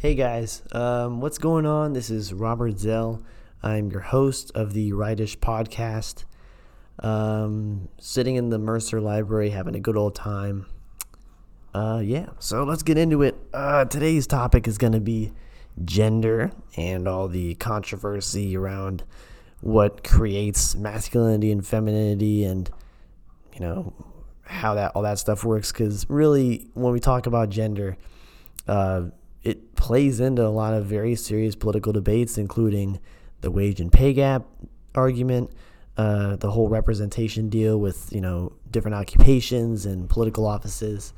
Hey guys, um, what's going on? This is Robert Zell. I'm your host of the Rightish podcast. Um, sitting in the Mercer Library, having a good old time. Uh, yeah, so let's get into it. Uh, today's topic is going to be gender and all the controversy around what creates masculinity and femininity and, you know, how that all that stuff works. Because really, when we talk about gender, uh, plays into a lot of very serious political debates, including the wage and pay gap argument, uh, the whole representation deal with you know different occupations and political offices.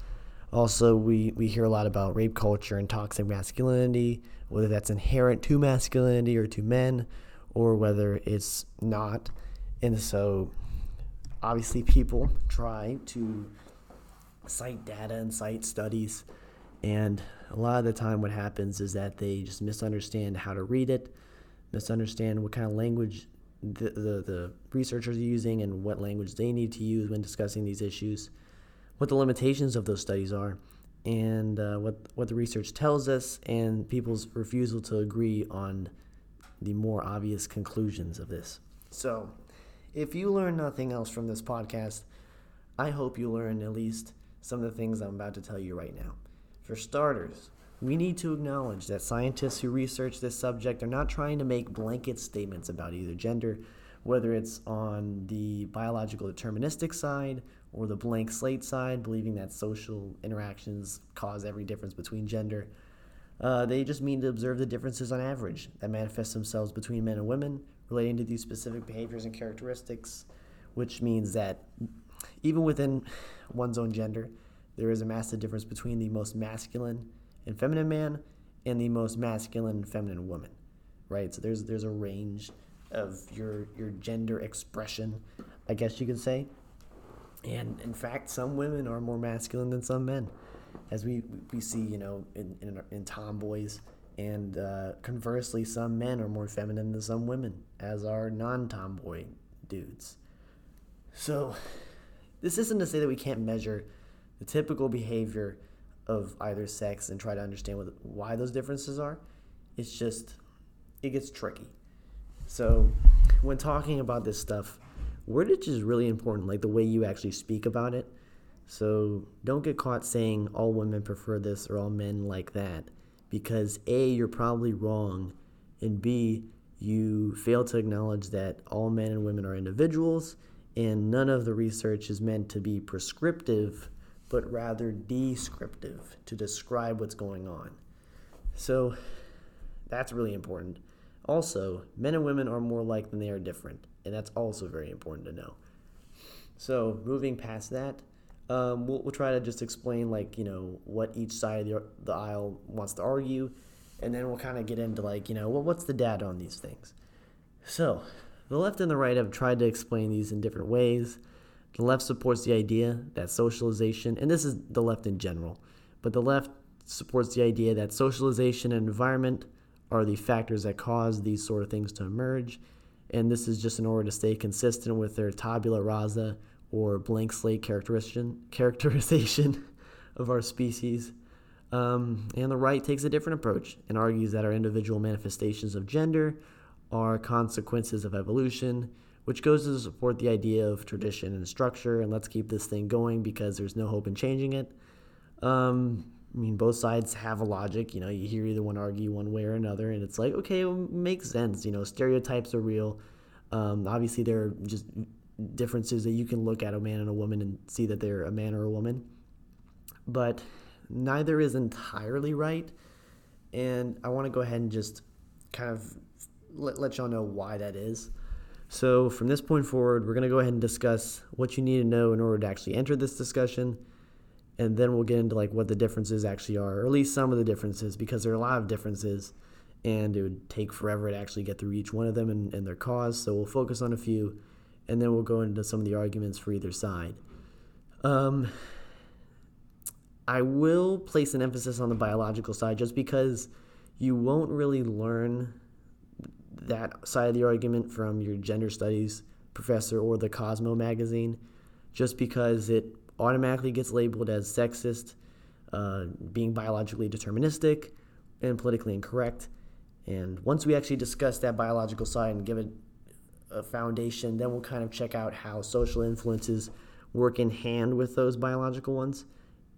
Also, we, we hear a lot about rape culture and toxic masculinity, whether that's inherent to masculinity or to men, or whether it's not. And so, obviously, people try to cite data and cite studies and a lot of the time, what happens is that they just misunderstand how to read it, misunderstand what kind of language the, the, the researchers are using and what language they need to use when discussing these issues, what the limitations of those studies are, and uh, what, what the research tells us, and people's refusal to agree on the more obvious conclusions of this. So, if you learn nothing else from this podcast, I hope you learn at least some of the things I'm about to tell you right now. For starters, we need to acknowledge that scientists who research this subject are not trying to make blanket statements about either gender, whether it's on the biological deterministic side or the blank slate side, believing that social interactions cause every difference between gender. Uh, they just mean to observe the differences on average that manifest themselves between men and women relating to these specific behaviors and characteristics, which means that even within one's own gender, there is a massive difference between the most masculine and feminine man and the most masculine and feminine woman, right? So there's there's a range of your your gender expression, I guess you could say. And in fact, some women are more masculine than some men, as we we see, you know, in in, in tomboys. And uh, conversely, some men are more feminine than some women, as are non-tomboy dudes. So, this isn't to say that we can't measure the typical behavior of either sex and try to understand what, why those differences are. It's just, it gets tricky. So, when talking about this stuff, wordage is really important, like the way you actually speak about it. So, don't get caught saying all women prefer this or all men like that, because A, you're probably wrong, and B, you fail to acknowledge that all men and women are individuals, and none of the research is meant to be prescriptive but rather descriptive to describe what's going on. So that's really important. Also, men and women are more alike than they are different, and that's also very important to know. So, moving past that, um, we'll, we'll, try to just explain, like, you know, what each side of the, the aisle wants to argue, and then we'll kind of get into, like, you know, well, what's the data on these things? So, the left and the right have tried to explain these in different ways. The left supports the idea that socialization, and this is the left in general, but the left supports the idea that socialization and environment are the factors that cause these sort of things to emerge. And this is just in order to stay consistent with their tabula rasa or blank slate characterization, of our species. Um, and the right takes a different approach and argues that our individual manifestations of gender are consequences of evolution which goes to support the idea of tradition and structure and let's keep this thing going because there's no hope in changing it. Um, I mean, both sides have a logic. You know, you hear either one argue one way or another, and it's like, okay, it makes sense. You know, stereotypes are real. Um, obviously, there are just differences that you can look at a man and a woman and see that they're a man or a woman. But neither is entirely right. And I want to go ahead and just kind of let, let y'all know why that is. So, from this point forward, we're going to go ahead and discuss what you need to know in order to actually enter this discussion. And then we'll get into like what the differences actually are, or at least some of the differences, because there are a lot of differences and it would take forever to actually get through each one of them and, and their cause. So, we'll focus on a few and then we'll go into some of the arguments for either side. Um, I will place an emphasis on the biological side just because you won't really learn that side of the argument from your gender studies professor or the Cosmo magazine just because it automatically gets labeled as sexist, uh, being biologically deterministic, and politically incorrect. And once we actually discuss that biological side and give it a foundation, then we'll kind of check out how social influences work in hand with those biological ones,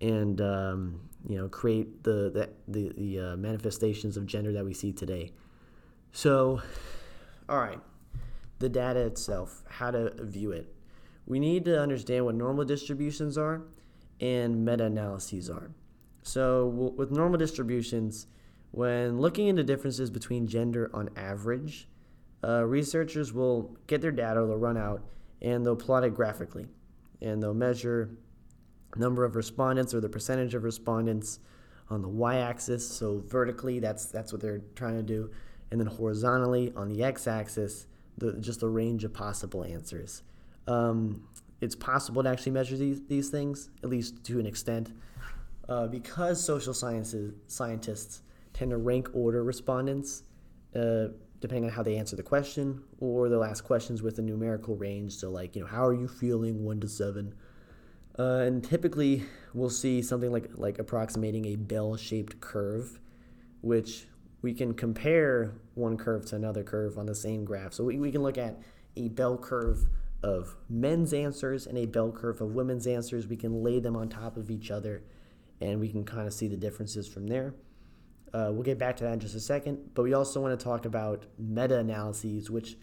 and um, you know create the the the, the uh, manifestations of gender that we see today. So, all right, the data itself, how to view it. We need to understand what normal distributions are and meta analyses are. So, with normal distributions, when looking into differences between gender on average, uh, researchers will get their data, they'll run out, and they'll plot it graphically. And they'll measure number of respondents or the percentage of respondents on the y-axis. So vertically, that's that's what they're trying to do, and then horizontally on the x-axis, the, just the range of possible answers. Um, it's possible to actually measure these, these things, at least to an extent, uh, because social sciences scientists tend to rank order respondents uh, depending on how they answer the question, or they'll ask questions with a numerical range. So, like, you know, how are you feeling, one to seven? Uh, and typically, we'll see something like like approximating a bell-shaped curve, which we can compare one curve to another curve on the same graph. So we, we can look at a bell curve of men's answers and a bell curve of women's answers. We can lay them on top of each other, and we can kind of see the differences from there. Uh, we'll get back to that in just a second. But we also want to talk about meta analyses, which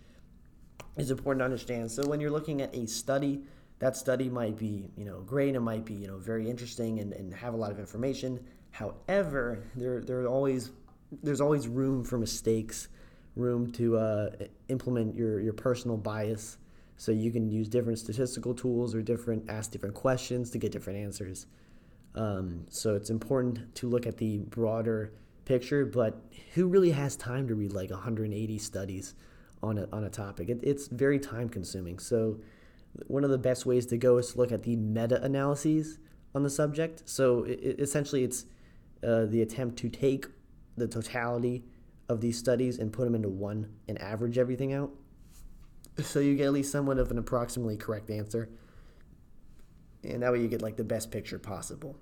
is important to understand. So when you're looking at a study, that study might be you know great, it might be you know very interesting and, and have a lot of information. However, there there always there's always room for mistakes, room to uh, implement your your personal bias. So you can use different statistical tools or different ask different questions to get different answers. Um, so it's important to look at the broader picture, but who really has time to read like 180 studies on a, on a topic? It, it's very time consuming. So, one of the best ways to go is to look at the meta analyses on the subject. So, it, essentially, it's uh, the attempt to take the totality of these studies and put them into one and average everything out. So, you get at least somewhat of an approximately correct answer. And that way, you get like the best picture possible.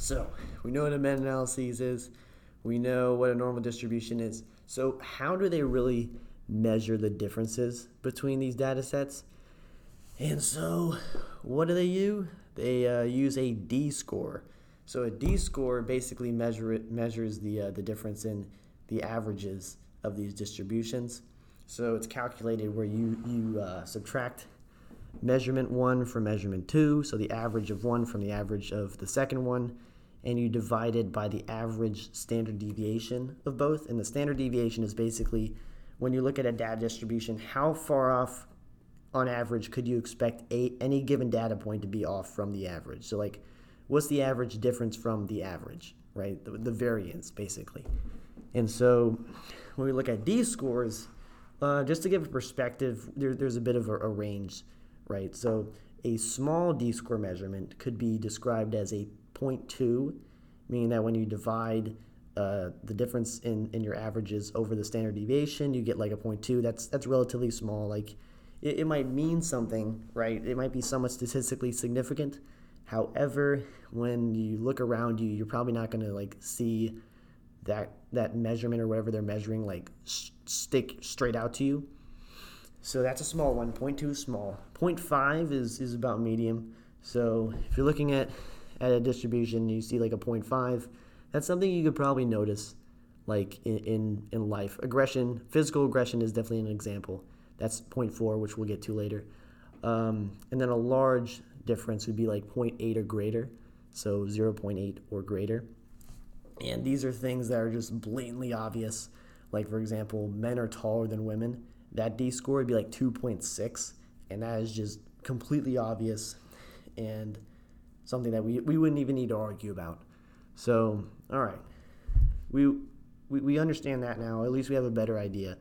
So we know what a meta-analysis is. We know what a normal distribution is. So how do they really measure the differences between these data sets? And so what do they use? They uh, use a D-score. So a D-score basically measure it, measures the, uh, the difference in the averages of these distributions. So it's calculated where you, you uh, subtract measurement one from measurement two, so the average of one from the average of the second one, and you divide it by the average standard deviation of both. And the standard deviation is basically when you look at a data distribution, how far off on average could you expect a, any given data point to be off from the average? So, like, what's the average difference from the average, right? The, the variance, basically. And so, when we look at these scores, uh, just to give a perspective, there, there's a bit of a, a range, right? So, a small D score measurement could be described as a 0.2, meaning that when you divide uh, the difference in, in your averages over the standard deviation, you get like a 0.2. That's that's relatively small. Like it, it might mean something, right? It might be somewhat statistically significant. However, when you look around you, you're probably not going to like see that that measurement or whatever they're measuring like stick straight out to you. So that's a small one. 0.2 is small. 0.5 is is about medium. So if you're looking at at a distribution, you see like a 0.5, that's something you could probably notice like in, in, in life. Aggression, physical aggression is definitely an example. That's 0.4, which we'll get to later. Um, and then a large difference would be like 0.8 or greater, so 0.8 or greater. And these are things that are just blatantly obvious. Like, for example, men are taller than women. That D score would be like 2.6, and that is just completely obvious. And something that we, we wouldn't even need to argue about. So, all right, we, we, we understand that now. At least we have a better idea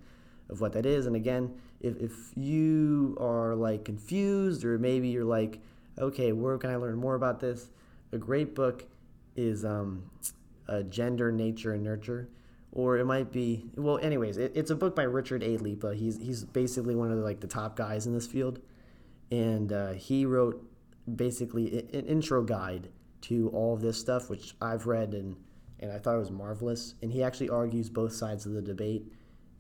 of what that is. And again, if, if you are like confused or maybe you're like, okay, where can I learn more about this? A great book is um, Gender, Nature, and Nurture. Or it might be well. Anyways, it, it's a book by Richard A. Lippa. He's he's basically one of the, like the top guys in this field, and uh, he wrote basically an intro guide to all of this stuff, which I've read and and I thought it was marvelous. And he actually argues both sides of the debate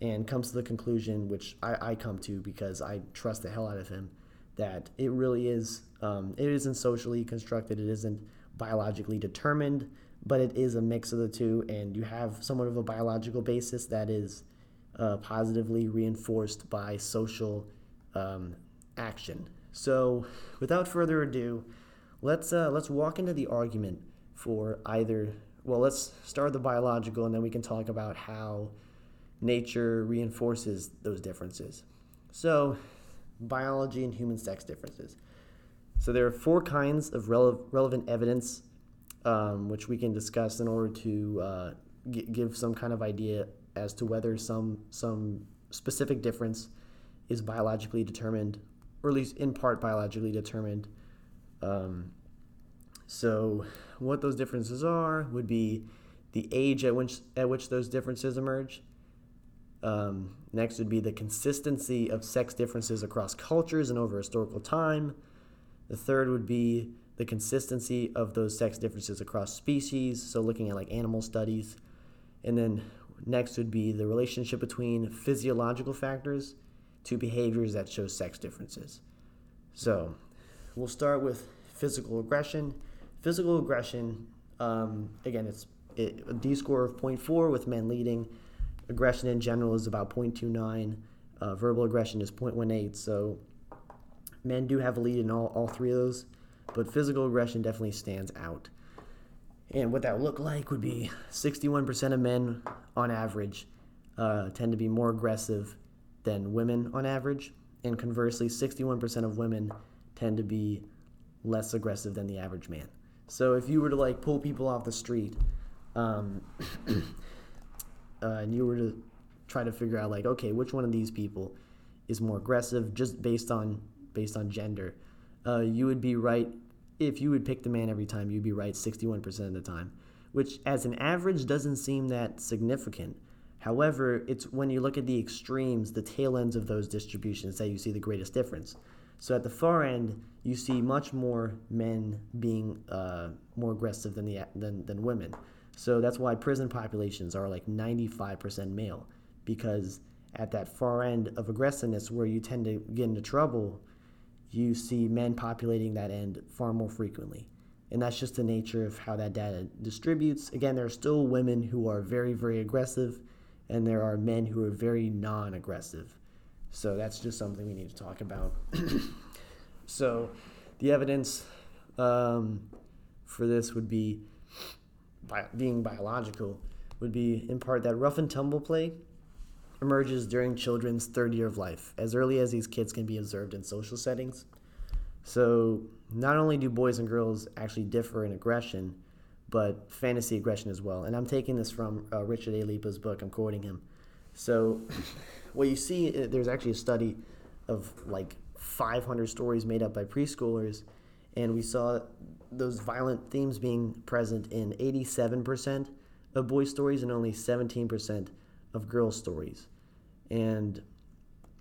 and comes to the conclusion, which I, I come to because I trust the hell out of him, that it really is, um, it isn't socially constructed, it isn't biologically determined, but it is a mix of the two, and you have somewhat of a biological basis that is uh, positively reinforced by social um, action. So, without further ado, let's uh, let's walk into the argument for either. Well, let's start the biological, and then we can talk about how nature reinforces those differences. So, biology and human sex differences. So, there are four kinds of rele- relevant evidence um, which we can discuss in order to uh, g- give some kind of idea as to whether some some specific difference is biologically determined, or at least in part biologically determined. Um, so, what those differences are would be the age at which at which those differences emerge. Um, next would be the consistency of sex differences across cultures and over historical time. The third would be the consistency of those sex differences across species, so looking at like animal studies. And then next would be the relationship between physiological factors to behaviors that show sex differences. So we'll start with physical aggression. Physical aggression, um, again, it's it, a D score of 0.4 with men leading. Aggression in general is about 0.29. Uh, verbal aggression is 0.18. So men do have a lead in all, all three of those, but physical aggression definitely stands out. And what that would look like would be 61% of men on average uh, tend to be more aggressive than women on average. And conversely, 61% of women tend to be less aggressive than the average man. So if you were to like pull people off the street um, uh, and you were to try to figure out like, okay, which one of these people is more aggressive just based on based on gender, uh, you would be right if you would pick the man every time, you'd be right 61% of the time, which as an average doesn't seem that significant. However, it's when you look at the extremes, the tail ends of those distributions, that you see the greatest difference. So at the far end, you see much more men being uh, more aggressive than, the, than, than women. So that's why prison populations are like 95% male, because at that far end of aggressiveness where you tend to get into trouble, you see men populating that end far more frequently. And that's just the nature of how that data distributes. Again, there are still women who are very, very aggressive, and there are men who are very non aggressive. So that's just something we need to talk about. so the evidence um, for this would be bi- being biological, would be in part that rough and tumble play emerges during children's third year of life, as early as these kids can be observed in social settings. So, not only do boys and girls actually differ in aggression, but fantasy aggression as well. And I'm taking this from uh, Richard A. Lippa's book, I'm quoting him. So, what you see, uh, there's actually a study of like 500 stories made up by preschoolers, and we saw those violent themes being present in 87% of boys' stories and only 17% of girl stories, and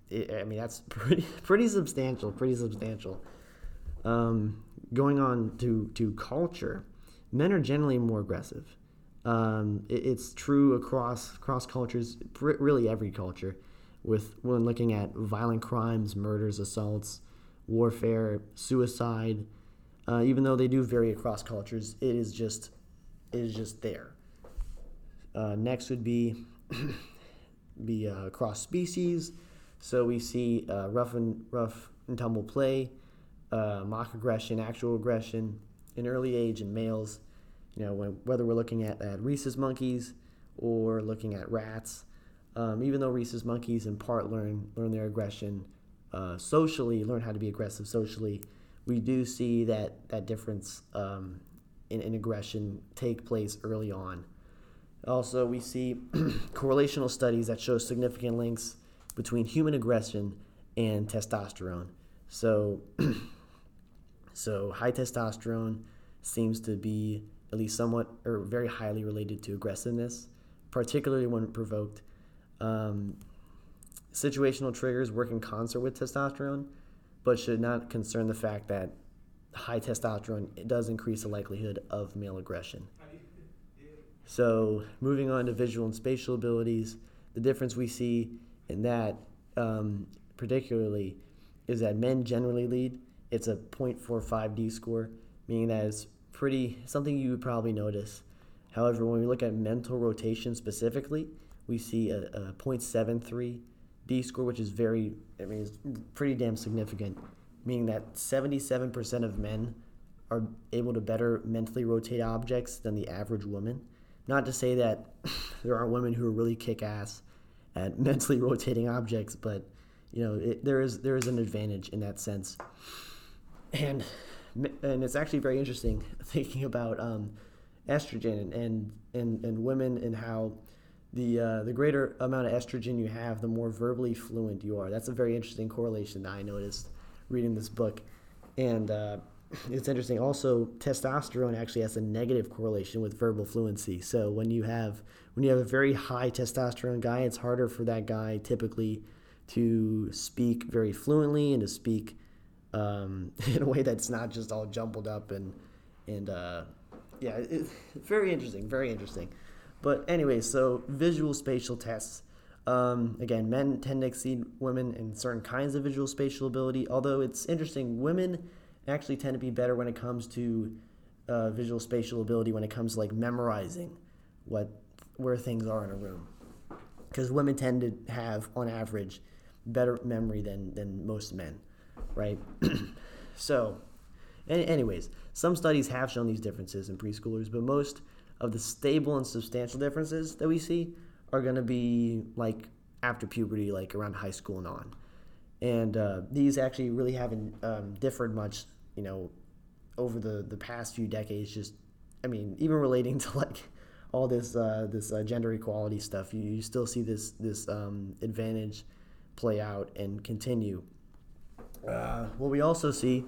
it, I mean that's pretty pretty substantial, pretty substantial. Um, going on to to culture, men are generally more aggressive. Um, it, it's true across across cultures, really every culture. With when looking at violent crimes, murders, assaults, warfare, suicide, uh, even though they do vary across cultures, it is just it is just there. Uh, next would be be uh, cross species. So we see uh, rough and rough and tumble play, uh, mock aggression, actual aggression in early age in males. You know, when, whether we're looking at, at rhesus monkeys or looking at rats, um, even though rhesus monkeys in part learn learn their aggression uh, socially, learn how to be aggressive socially, we do see that that difference um, in, in aggression take place early on. Also, we see correlational studies that show significant links between human aggression and testosterone. So, so high testosterone seems to be at least somewhat or very highly related to aggressiveness, particularly when provoked. Um, situational triggers work in concert with testosterone, but should not concern the fact that high testosterone does increase the likelihood of male aggression. So, moving on to visual and spatial abilities, the difference we see in that, um, particularly, is that men generally lead. It's a 0.45 D score, meaning that it's pretty something you would probably notice. However, when we look at mental rotation specifically, we see a, a 0.73 D score, which is very, I mean, it's pretty damn significant, meaning that 77% of men are able to better mentally rotate objects than the average woman. Not to say that there aren't women who are really kick ass at mentally rotating objects, but you know it, there is there is an advantage in that sense, and and it's actually very interesting thinking about um, estrogen and and and women and how the uh, the greater amount of estrogen you have, the more verbally fluent you are. That's a very interesting correlation that I noticed reading this book, and uh, it's interesting. Also, testosterone actually has a negative correlation with verbal fluency. So when you have when you have a very high testosterone guy, it's harder for that guy typically to speak very fluently and to speak um, in a way that's not just all jumbled up and and uh, yeah, it's very interesting, very interesting. But anyway, so visual spatial tests. Um, again, men tend to exceed women in certain kinds of visual spatial ability. Although it's interesting, women actually tend to be better when it comes to uh, visual spatial ability when it comes to like memorizing what where things are in a room because women tend to have on average better memory than than most men right so anyways some studies have shown these differences in preschoolers but most of the stable and substantial differences that we see are going to be like after puberty like around high school and on and uh, these actually really haven't um, differed much you know, over the the past few decades, just I mean, even relating to like all this uh, this uh, gender equality stuff, you, you still see this this um, advantage play out and continue. Uh, what we also see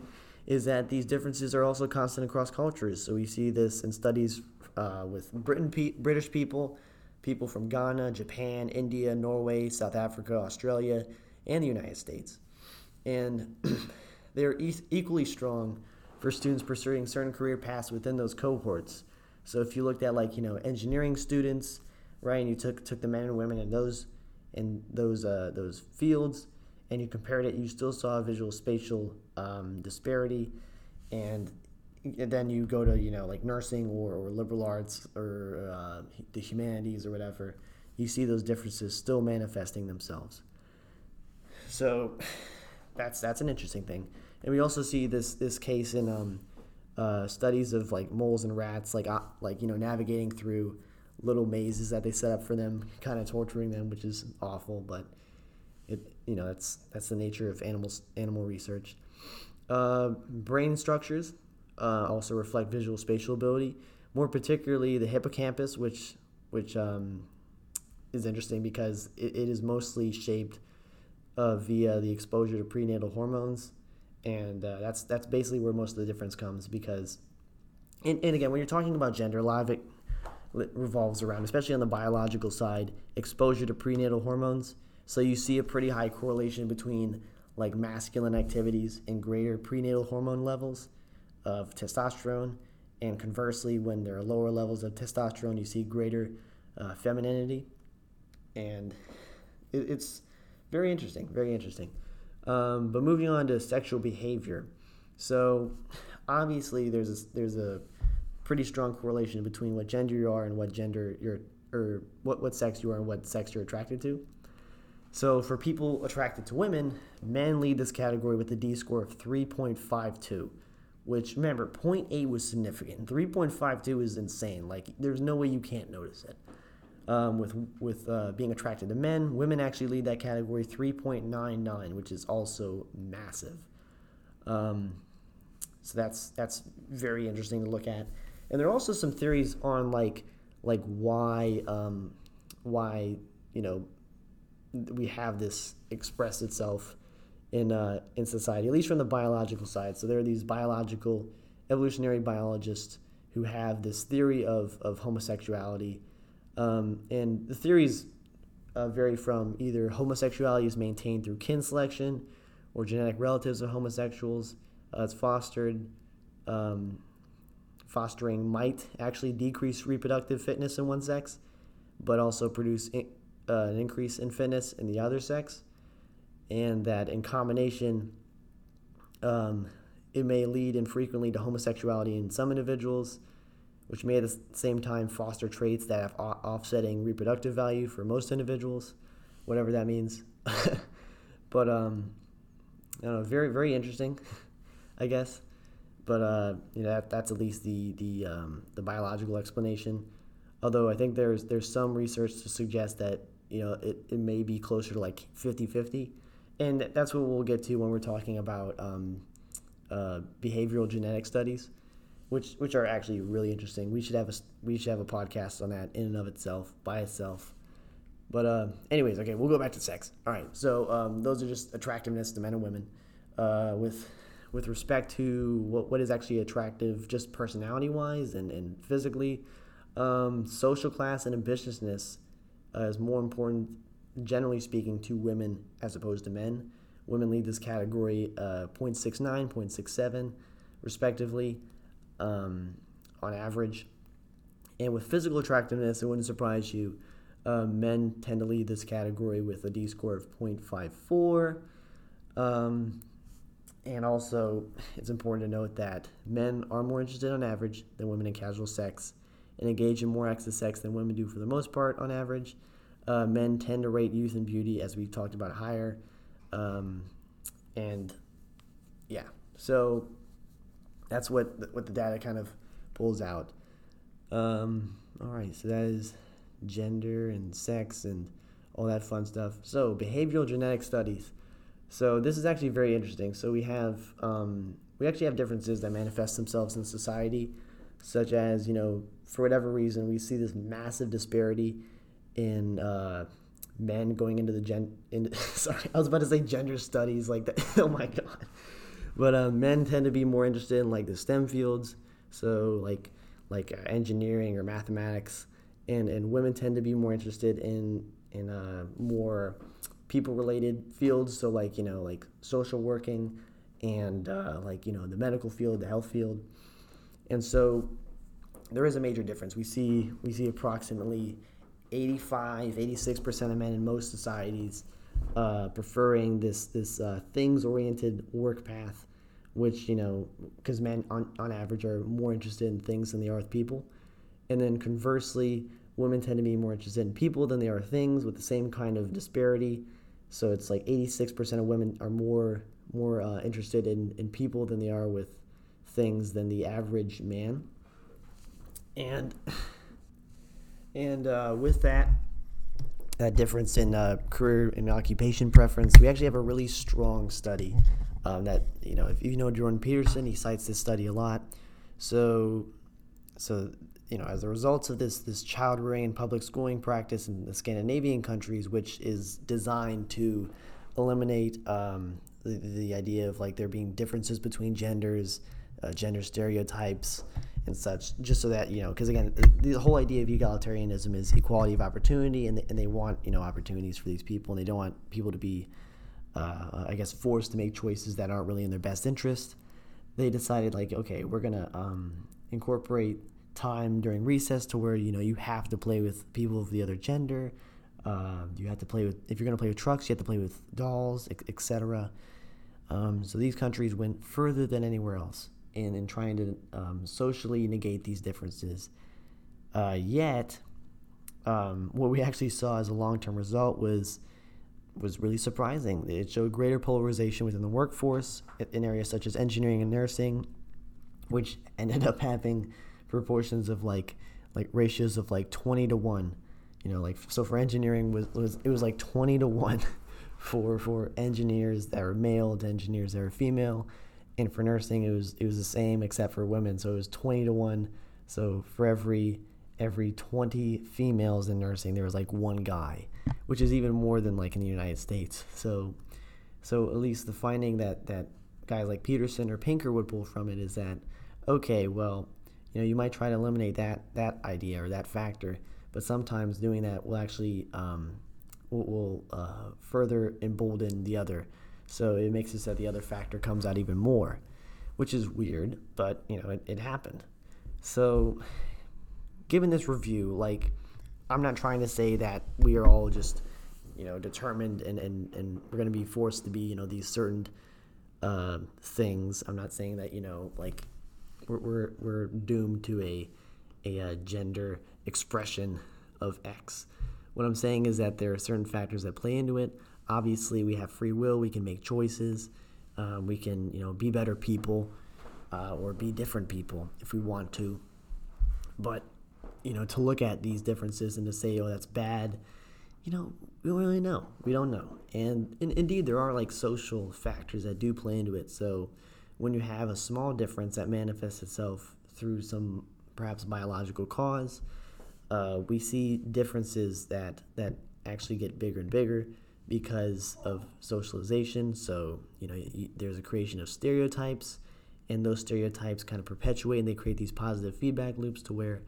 is that these differences are also constant across cultures. So we see this in studies uh, with Britain, pe- British people, people from Ghana, Japan, India, Norway, South Africa, Australia, and the United States. And they're e- equally strong for students pursuing certain career paths within those cohorts. So if you looked at like you know engineering students, right, and you took took the men and women in those in those uh, those fields, and you compared it, you still saw a visual spatial um, disparity, and then you go to you know like nursing or, or liberal arts or uh, the humanities or whatever, you see those differences still manifesting themselves. So that's that's an interesting thing. And we also see this this case in um, uh, studies of like moles and rats, like uh, like you know navigating through little mazes that they set up for them, kind of torturing them, which is awful. But it you know that's that's the nature of animals animal research. Uh, brain structures uh, also reflect visual spatial ability, more particularly the hippocampus, which which um, is interesting because it, it is mostly shaped uh, via the exposure to prenatal hormones, and uh, that's that's basically where most of the difference comes. Because, and, and again, when you're talking about gender, a lot of it revolves around, especially on the biological side, exposure to prenatal hormones. So you see a pretty high correlation between like masculine activities and greater prenatal hormone levels of testosterone, and conversely, when there are lower levels of testosterone, you see greater uh, femininity, and it, it's very interesting, very interesting. Um, but moving on to sexual behavior. So obviously there's a, there's a pretty strong correlation between what gender you are and what gender you're or what, what sex you are and what sex you're attracted to. So for people attracted to women, men lead this category with a D score of 3.52, which remember 0.8 was significant. 3.52 is insane. Like there's no way you can't notice it um, with with uh, being attracted to men. Women actually lead that category 3.99, which is also massive. Um, so that's that's very interesting to look at. And there are also some theories on like like why um, why you know we have this express itself in uh, in society, at least from the biological side. So there are these biological evolutionary biologists who have this theory of, of homosexuality um, and the theories uh, vary from either homosexuality is maintained through kin selection or genetic relatives of homosexuals. Uh, it's fostered um, fostering might actually decrease reproductive fitness in one sex, but also produce in, uh, an increase in fitness in the other sex, and that in combination, um, it may lead infrequently to homosexuality in some individuals, which may at the same time foster traits that have offsetting reproductive value for most individuals, whatever that means. but um, I don't know, very very interesting, I guess. But uh, you know that, that's at least the the um, the biological explanation. Although I think there's there's some research to suggest that you know it, it may be closer to like 50-50. And that's what we'll get to when we're talking about um, uh, behavioral genetic studies, which which are actually really interesting. We should have a we should have a podcast on that in and of itself by itself. But uh, anyways, okay, we'll go back to sex. All right, so um, those are just attractiveness to men and women. Uh, with with respect to what, what is actually attractive, just personality wise and, and physically, um, social class and ambitiousness uh, is more important, generally speaking, to women as opposed to men. Women lead this category uh, 0.69, 0.67, respectively, um, on average. And with physical attractiveness, it wouldn't surprise you, uh, men tend to lead this category with a D score of 0.54. Um, and also, it's important to note that men are more interested on average than women in casual sex and engage in more acts of sex than women do for the most part on average. Uh, men tend to rate youth and beauty, as we've talked about, higher. Um, and yeah, so that's what the, what the data kind of pulls out. Um, all right, so that is gender and sex and all that fun stuff. So behavioral genetic studies. So this is actually very interesting. So we have um, we actually have differences that manifest themselves in society, such as you know for whatever reason we see this massive disparity in uh, men going into the gen. In, sorry, I was about to say gender studies like that. oh my god. But uh, men tend to be more interested in like the STEM fields, so like like uh, engineering or mathematics, and and women tend to be more interested in in uh, more people related fields. So like you know like social working and uh, like you know the medical field, the health field, and so there is a major difference. We see we see approximately 85, 86% of men in most societies uh, preferring this this uh, things oriented work path, which you know because men on, on average are more interested in things than they are with people, and then conversely, women tend to be more interested in people than they are things with the same kind of disparity. So it's like 86% of women are more more uh, interested in, in people than they are with things than the average man. And and uh, with that, that difference in uh, career and occupation preference, we actually have a really strong study um, that you know if you know Jordan Peterson, he cites this study a lot. So, so you know, as a result of this this child rearing and public schooling practice in the Scandinavian countries, which is designed to eliminate um, the, the idea of like there being differences between genders, uh, gender stereotypes, and such, just so that you know, because again, the, whole idea of egalitarianism is equality of opportunity, and they, and they want you know opportunities for these people, and they don't want people to be, uh, I guess, forced to make choices that aren't really in their best interest. They decided like, okay, we're gonna um, incorporate time during recess to where you know you have to play with people of the other gender. Uh, you have to play with if you're gonna play with trucks, you have to play with dolls, etc. Um, so these countries went further than anywhere else in, in trying to um, socially negate these differences. Uh, yet, um, what we actually saw as a long term result was was really surprising. It showed greater polarization within the workforce in areas such as engineering and nursing, which ended up having proportions of like like ratios of like 20 to 1 you know like so for engineering was, was it was like 20 to 1 for for engineers that were male to engineers that were female and for nursing it was it was the same except for women. So it was 20 to 1 so for every every 20 females in nursing there was like one guy which is even more than like in the united states. So so at least the finding that that guys like peterson or pinker would pull from it is that okay well you know you might try to eliminate that that idea or that factor but sometimes doing that will actually um, will, will uh, further embolden the other so it makes it so that the other factor comes out even more, which is weird, but you know it, it happened. So, given this review, like, I'm not trying to say that we are all just, you know, determined and, and, and we're going to be forced to be, you know, these certain uh, things. I'm not saying that, you know, like, we're, we're, we're doomed to a, a, a uh, gender expression of X. What I'm saying is that there are certain factors that play into it. Obviously, we have free will. We can make choices. Um, we can, you know, be better people uh, or be different people if we want to. But, you know, to look at these differences and to say, oh, that's bad, you know, we don't really know. We don't know. And, and indeed, there are like social factors that do play into it. So when you have a small difference that manifests itself through some perhaps biological cause, uh, we see differences that, that actually get bigger and bigger because of socialization. So, you know, there's a creation of stereotypes and those stereotypes kind of perpetuate and they create these positive feedback loops to where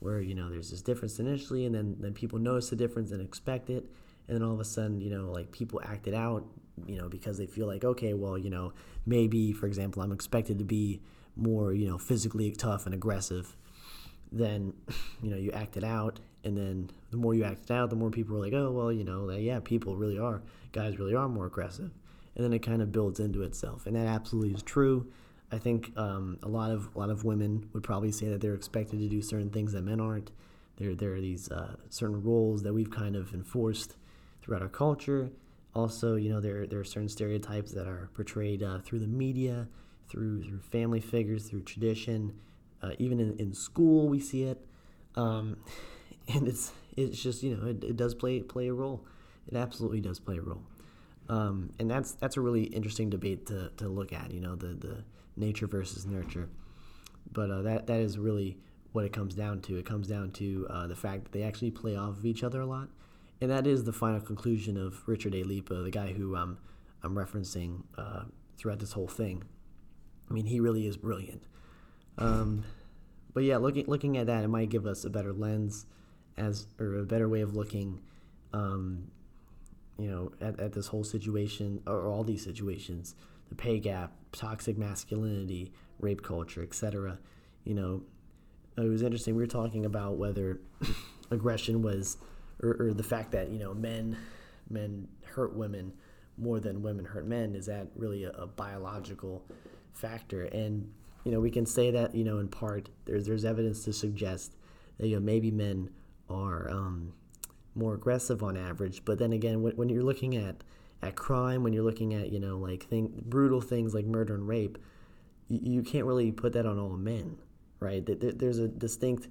where you know there's this difference initially and then then people notice the difference and expect it and then all of a sudden you know like people act it out you know because they feel like okay well you know maybe for example i'm expected to be more you know physically tough and aggressive then you know you act it out and then the more you act it out the more people are like oh well you know yeah people really are guys really are more aggressive and then it kind of builds into itself and that absolutely is true I think um, a lot of a lot of women would probably say that they're expected to do certain things that men aren't. There there are these uh, certain roles that we've kind of enforced throughout our culture. Also, you know, there there are certain stereotypes that are portrayed uh, through the media, through through family figures, through tradition, uh, even in, in school we see it, um, and it's it's just you know it, it does play play a role. It absolutely does play a role. Um, and that's that's a really interesting debate to, to look at. You know, the the nature versus nurture. But uh, that that is really what it comes down to. It comes down to uh, the fact that they actually play off of each other a lot, and that is the final conclusion of Richard A. Lippa, the guy who um, I'm referencing uh, throughout this whole thing. I mean, he really is brilliant. Um, but yeah, looking looking at that, it might give us a better lens, as or a better way of looking, um, you know, at, at this whole situation or all these situations the pay gap, toxic masculinity, rape culture, etc. You know, it was interesting. We were talking about whether aggression was, or, or, the fact that you know men, men hurt women more than women hurt men. Is that really a, a biological factor? And you know, we can say that you know in part there's there's evidence to suggest that you know maybe men are um, more aggressive on average. But then again, when, when you're looking at at crime, when you're looking at you know like thing, brutal things like murder and rape, you, you can't really put that on all men, right? There's a distinct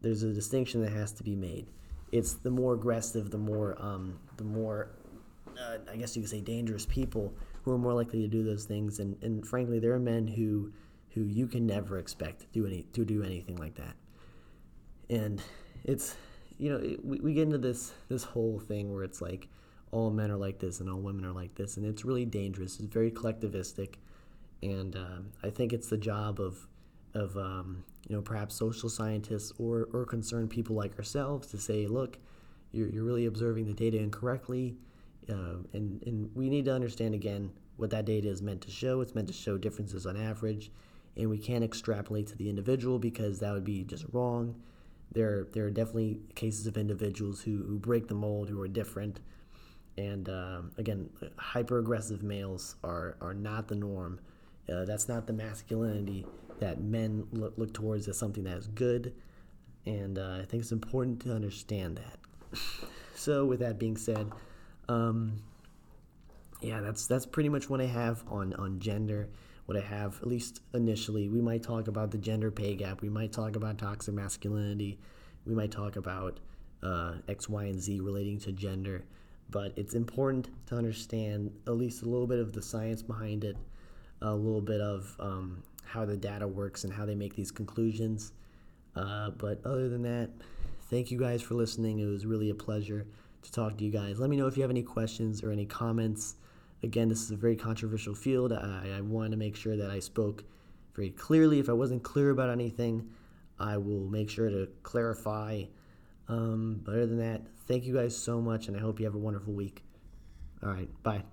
there's a distinction that has to be made. It's the more aggressive, the more um, the more uh, I guess you could say dangerous people who are more likely to do those things. And, and frankly, there are men who who you can never expect to do any to do anything like that. And it's you know it, we, we get into this this whole thing where it's like all men are like this and all women are like this, and it's really dangerous. It's very collectivistic, and um, I think it's the job of of um, you know perhaps social scientists or or concerned people like ourselves to say, look, you're you're really observing the data incorrectly, uh, and and we need to understand again what that data is meant to show. It's meant to show differences on average, and we can't extrapolate to the individual because that would be just wrong. There, there are definitely cases of individuals who, who break the mold, who are different, and uh, again, hyper aggressive males are, are not the norm. Uh, that's not the masculinity that men look, look towards as something that is good. And uh, I think it's important to understand that. so, with that being said, um, yeah, that's that's pretty much what I have on, on gender. What I have, at least initially, we might talk about the gender pay gap. We might talk about toxic masculinity. We might talk about uh, X, Y, and Z relating to gender but it's important to understand at least a little bit of the science behind it, a little bit of um, how the data works and how they make these conclusions. Uh, but other than that, thank you guys for listening. It was really a pleasure to talk to you guys. Let me know if you have any questions or any comments. Again, this is a very controversial field. I, I wanted to make sure that I spoke very clearly. If I wasn't clear about anything, I will make sure to clarify. Um, but other than that, thank you guys so much, and I hope you have a wonderful week. All right, bye.